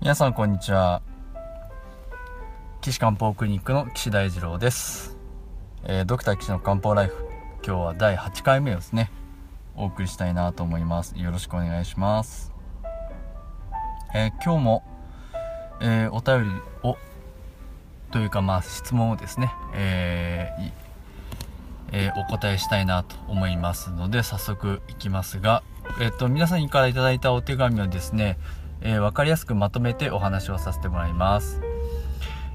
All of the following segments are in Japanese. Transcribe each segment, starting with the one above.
皆さんこんにちは。岸漢方クリニックの岸大二郎です、えー、ドクター岸の漢方ライフ今日は第8回目ですね。お送りしたいなと思います。よろしくお願いします、えー、今日も、えー、お便りをというかまあ質問をですね、ええお答えしたいなと思いますので早速いきますがえっと皆さんから頂いたお手紙をですねえー、分かりやすくまとめてお話をさせてもらいます、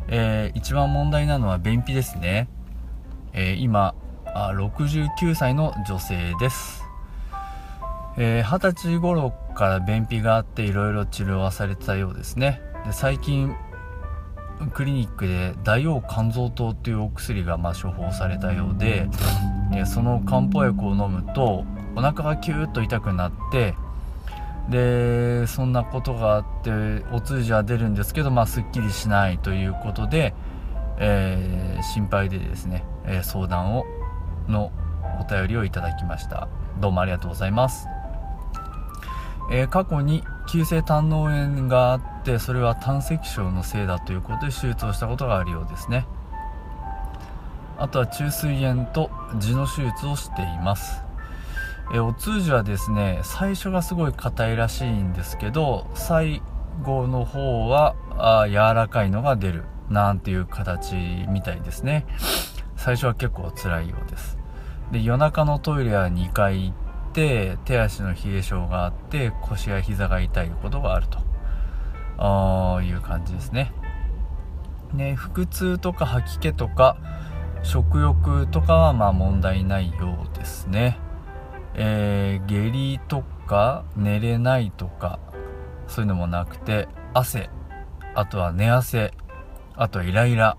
えー、一番問題なのは便秘ですね、えー、今あ69歳の女性です。えー、20歳頃から便秘があっていろいろ治療はされてたようですね。で最近クリニックで大王肝臓糖っていうお薬がま処方されたようで、えその漢方薬を飲むとお腹がキューッと痛くなってでそんなことがあってお通じは出るんですけど、まあ、すっきりしないということで、えー、心配でですね、え、相談をのお便りをいただきました。どうもありがとうございます、えー、過去に急性胆嚢炎があってそれは胆石症のせいだということで手術をしたことがあるようですね。あとは虫垂炎と痔の手術をしています。えお通じはですね最初がすごい硬いらしいんですけど最後の方はあ柔らかいのが出るなんていう形みたいですね。最初は結構辛いようです。で夜中のトイレは2回行って手足の冷え性があって腰や膝が痛いことがあるとあいう感じですね。ね腹痛とか吐き気とか食欲とかはまあ問題ないようですね。えー、下痢とか寝れないとかそういうのもなくて汗あとは寝汗あとはイライラ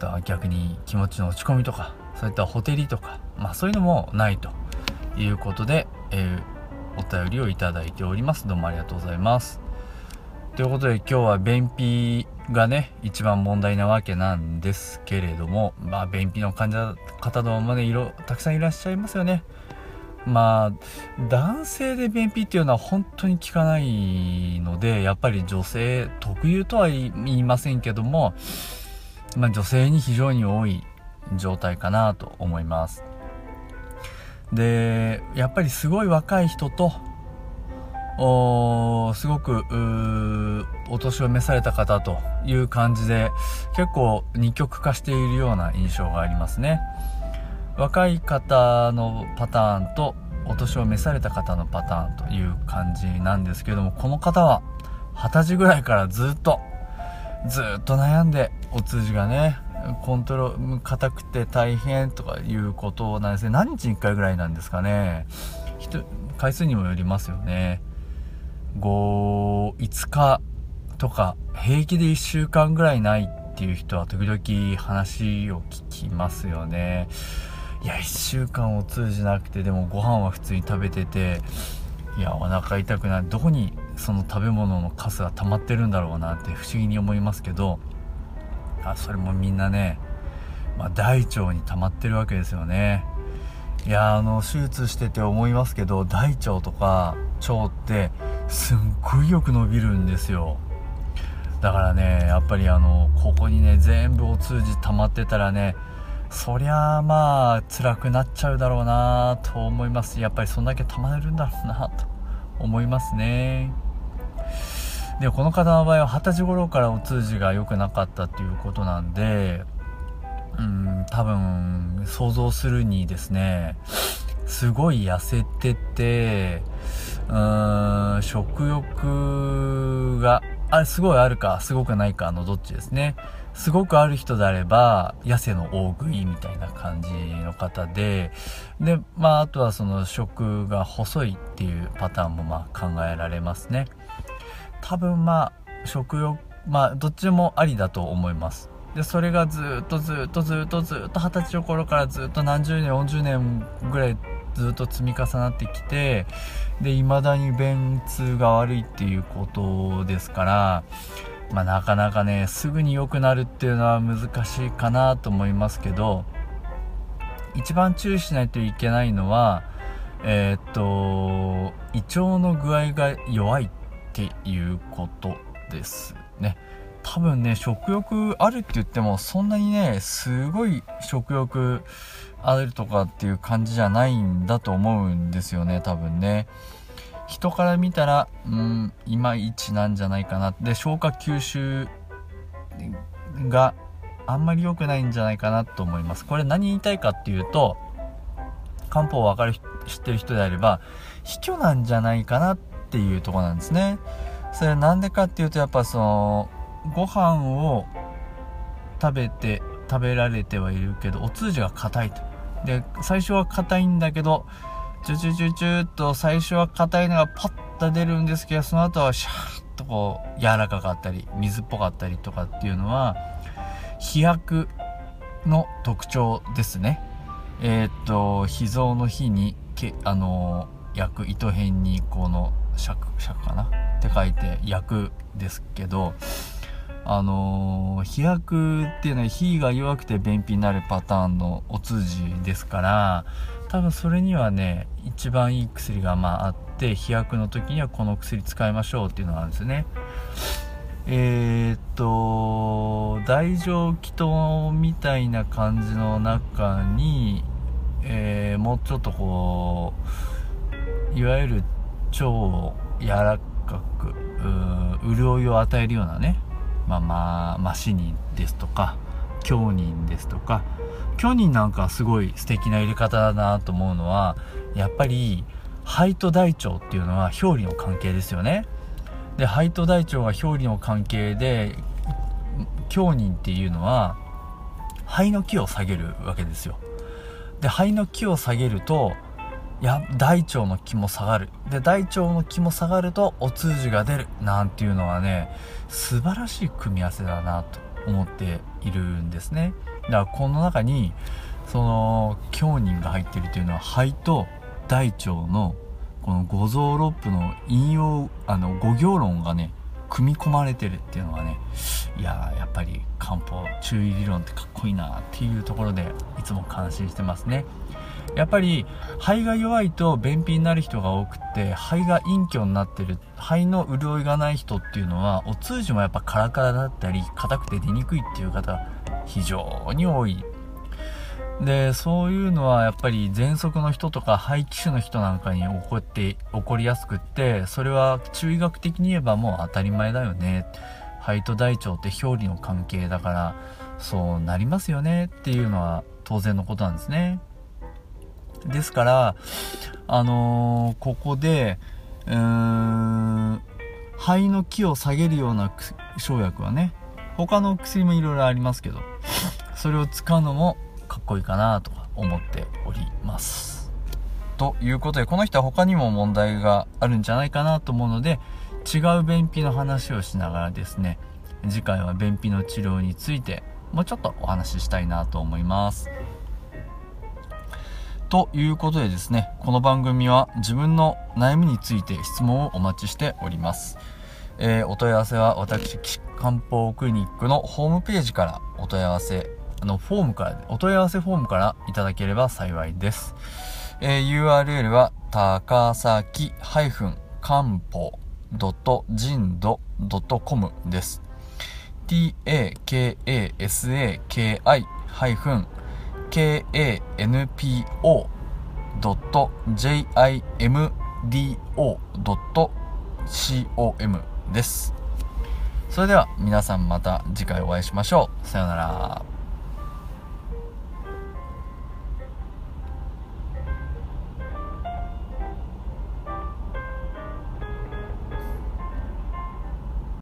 あ逆に気持ちの落ち込みとかそういったほてりとか、まあ、そういうのもないということで、えー、お便りをいただいております。どうもありがとうございます。ということで今日は便秘がね一番問題なわけなんですけれどもまあ便秘の患者方どもね色たくさんいらっしゃいますよね。まあ男性で便秘っていうのは本当に効かないのでやっぱり女性特有とは言いませんけども、まあ、女性に非常に多い状態かなと思いますでやっぱりすごい若い人とおすごくお年を召された方という感じで結構二極化しているような印象がありますね。若い方のパターンとお年を召された方のパターンという感じなんですけれどもこの方は二十歳ぐらいからずっとずっと悩んでお通じがねコントロール硬くて大変とかいうことなんですね何日に1回ぐらいなんですかね。回数にもよりますよね。5 5日とか平気で1週間ぐらいないっていう人は時々話を聞きますよね。いや1週間を通じなくてでもご飯は普通に食べてていやお腹痛くないどこにその食べ物のカスが溜まってるんだろうなって不思議に思いますけどあそれもみんなね、まあ、大腸に溜まってるわけですよね。いやあの手術してて思いますけど大腸とか腸ってすっごいよく伸びるんですよ。だからねやっぱりあのここにね全部お通じ溜まってたらねそりゃあまあ辛くなっちゃうだろうなと思います。やっぱりそんだけたまれるんだろうなと思いますね。でこの方の場合は二十歳頃からお通じが良くなかったっていうことなんでうん多分想像するにですねすごい痩せててうーん食欲があすごいあるかすごくないかのどっちですねすごくある人であれば、痩せの大食いみたいな感じの方で、で、まあ、あとはその食が細いっていうパターンもまあ考えられますね。多分まあ、食欲、まあ、どっちもありだと思います。で、それがずっとずっとずっとずっと二十歳の頃からずっと何十年、40年ぐらいずっと積み重なってきて、で、未だに便通が悪いっていうことですから、まあ、なかなかねすぐに良くなるっていうのは難しいかなと思いますけど一番注意しないといけないのはえー、っと胃腸の具合が弱いっていうことですね。多分ね食欲あるって言ってもそんなにねすごい食欲あるとかっていう感じじゃないんだと思うんですよね多分ね。人から見たらうんいまいちなんじゃないかな。で消化吸収があんまり良くないんじゃないかなと思います。これ何言いたいかっていうと漢方を分かる知ってる人であれば卑怯なんじゃないかなっていうとこなんですね。それなんでかっていうとやっぱそのご飯を食べて食べられてはいるけどお通じが硬いと。で最初は硬いんだけどチュチュチュチュっと最初は硬いのがパッと出るんですけどその後はシャーッとこう柔らかかったり水っぽかったりとかっていうのは飛躍の特徴ですね。えー、っと秘蔵の日にけあの焼く糸辺にこの尺尺かな？って書いて焼くですけどあのー、飛躍っていうのは火が弱くて便秘になるパターンのお通じですから多分それにはね一番いい薬がまああって飛躍の時にはこの薬使いましょうっていうのがあるんですね。えー、っと大腸気筒みたいな感じの中に、えー、もうちょっとこういわゆる腸を柔らかく潤いを与えるようなねまあまあマシニですとか強忍ですとか強忍なんかすごい素敵な入れ方だなと思うのはやっぱり肺と大腸っていうのは表裏の関係ですよねで肺と大腸が表裏の関係で強忍っていうのは肺の気を下げるわけですよで肺の気を下げるとや大腸の気も下がる。で大腸の気も下がるとお通じが出る。なんていうのはね素晴らしい組み合わせだなと思っているんですね。だからこの中にその強人が入ってるというのは肺と大腸のこの五臓六腑の引用あの五行論がね組み込まれてるっていうのはねいややっぱり漢方注意理論ってかっこいいなっていうところでいつも感心してますね。やっぱり肺が弱いと便秘になる人が多くて肺が陰虚になってる肺の潤いがない人っていうのはお通じもやっぱカラカラだったり硬くて出にくいっていう方非常に多い。でそういうのはやっぱり喘息の人とか肺気腫の人なんかに起こって起こりやすくってそれは中医学的に言えばもう当たり前だよね。肺と大腸って表裏の関係だからそうなりますよねっていうのは当然のことなんですね。ですから、あのー、ここで、うーん、肺の気を下げるような生薬はね、他の薬もいろいろありますけど、それを使うのもかっこいいかなと思っております。ということで、この人は他にも問題があるんじゃないかなと思うので、違う便秘の話をしながらですね、次回は便秘の治療についてもうちょっとお話ししたいなと思います。ということでですね、この番組は自分の悩みについて質問をお待ちしております。えー、お問い合わせは私、漢方クリニックのホームページからお問い合わせ、あの、フォームから、お問い合わせフォームからいただければ幸いです。えー、URL は、高崎漢方 .jindo.com です。takasaki kanpo.jimdo.com です。それでは皆さんまた次回お会いしましょう。さようなら。